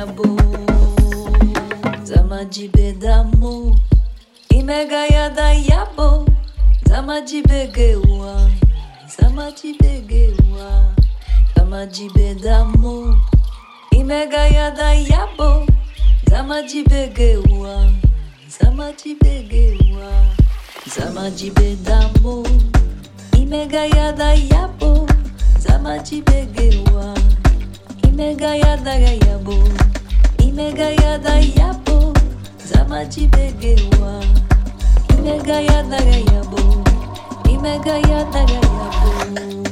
minha boa Zama de ya da yabo Zama de begeua Zama de begeua Zama de bedamu E ya da yabo Zama de begeua Zama de begeua Zama de bedamu E ya da yabo Zama de begeua E ya da yabo. Imega yada yabo Zamaji begewa Imega yada yabo Imega yada yabo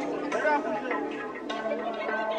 Thank you.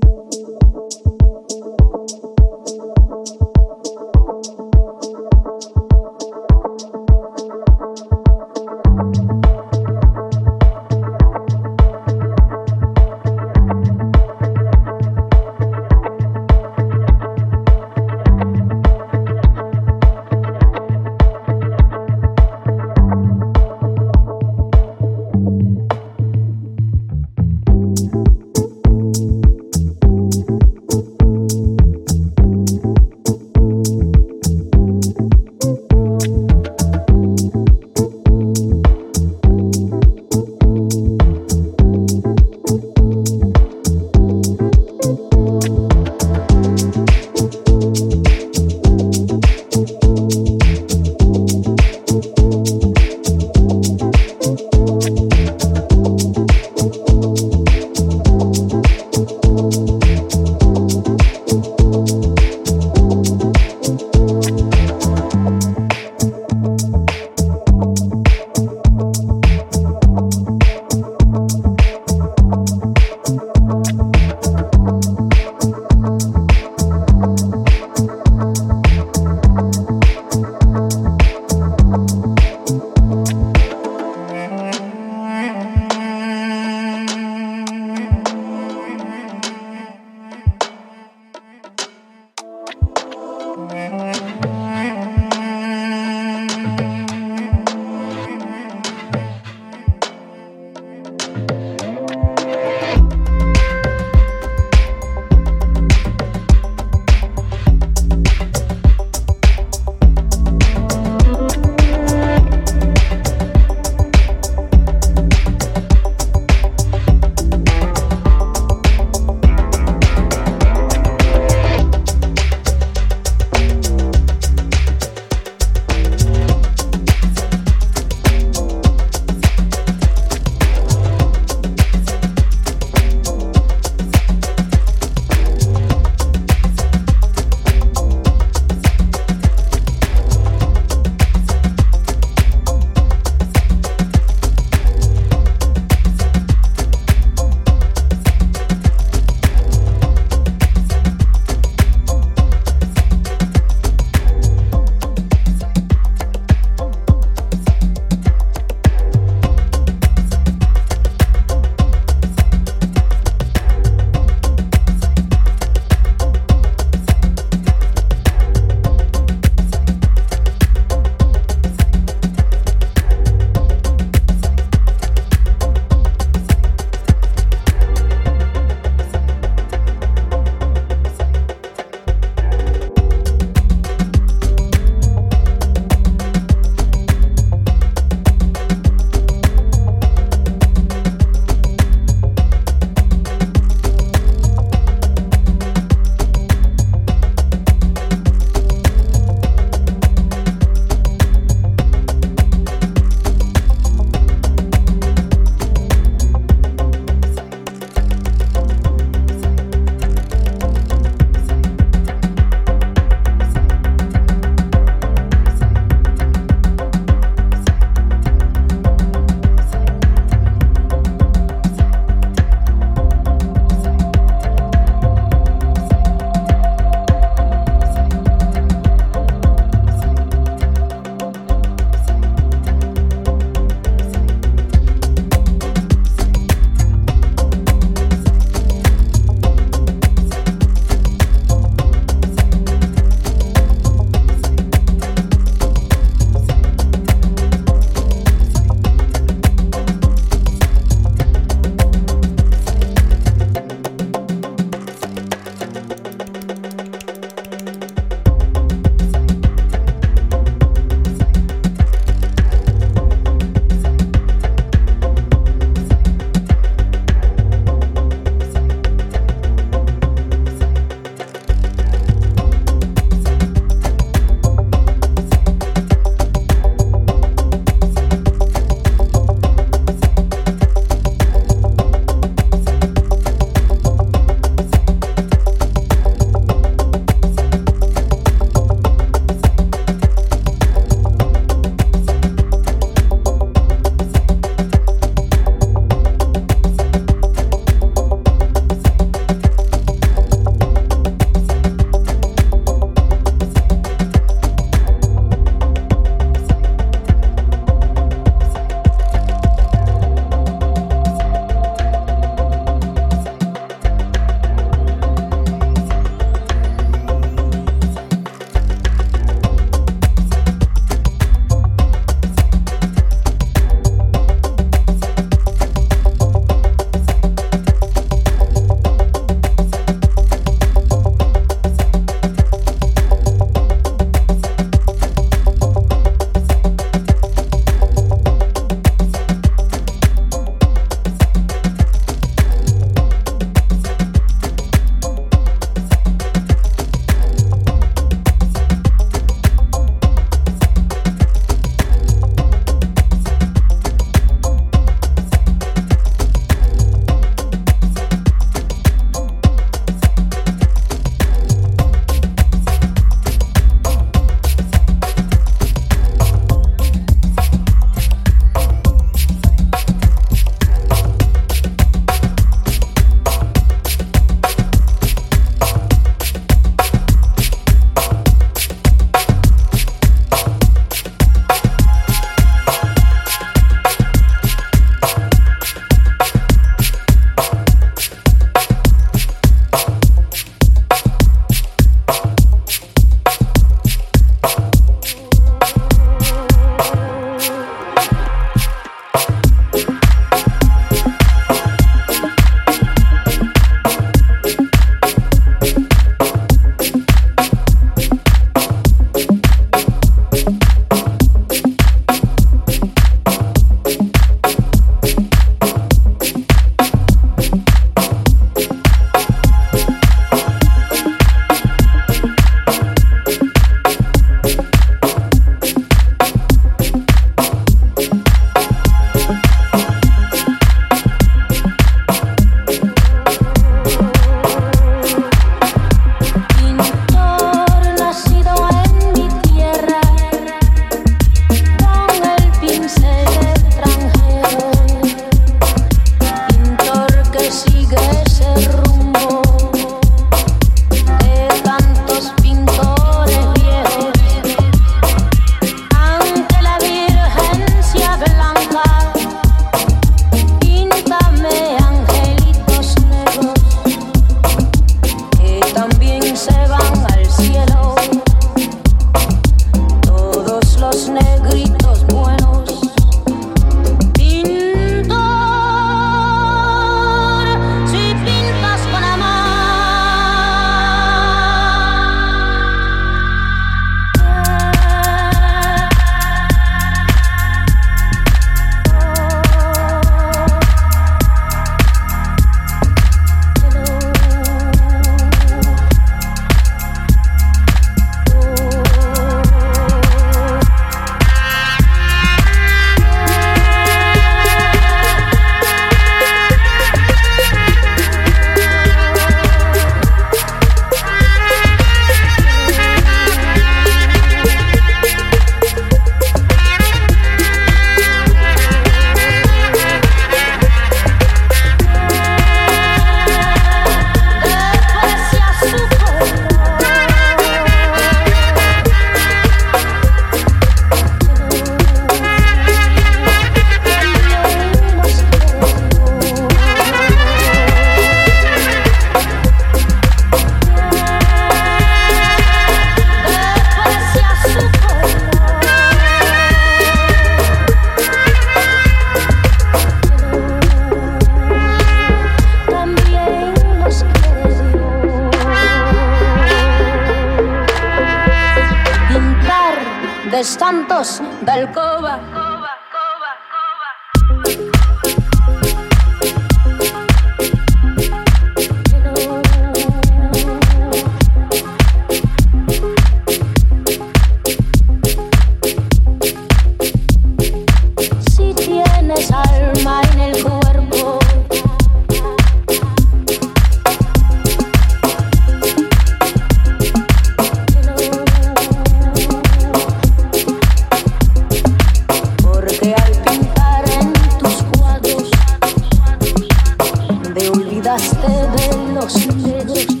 olvidaste de los negros.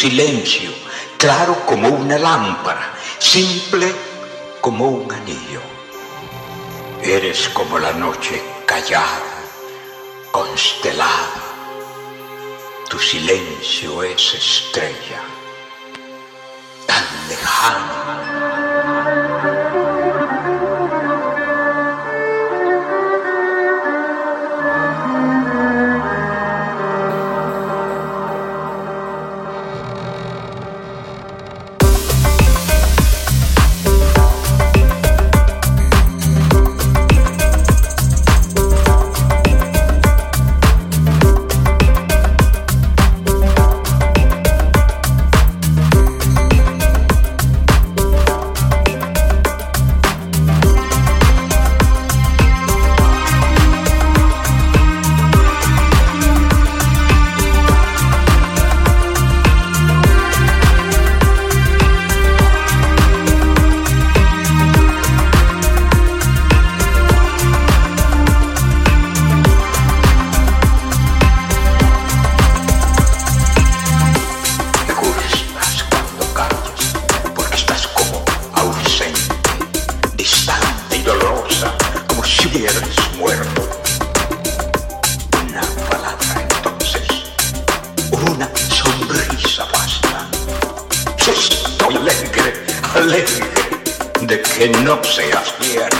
Silencio, claro como una lámpara, simple como un anillo. Eres como la noche callada, constelada. Tu silencio es estrella, tan lejana. Que no seas cierto.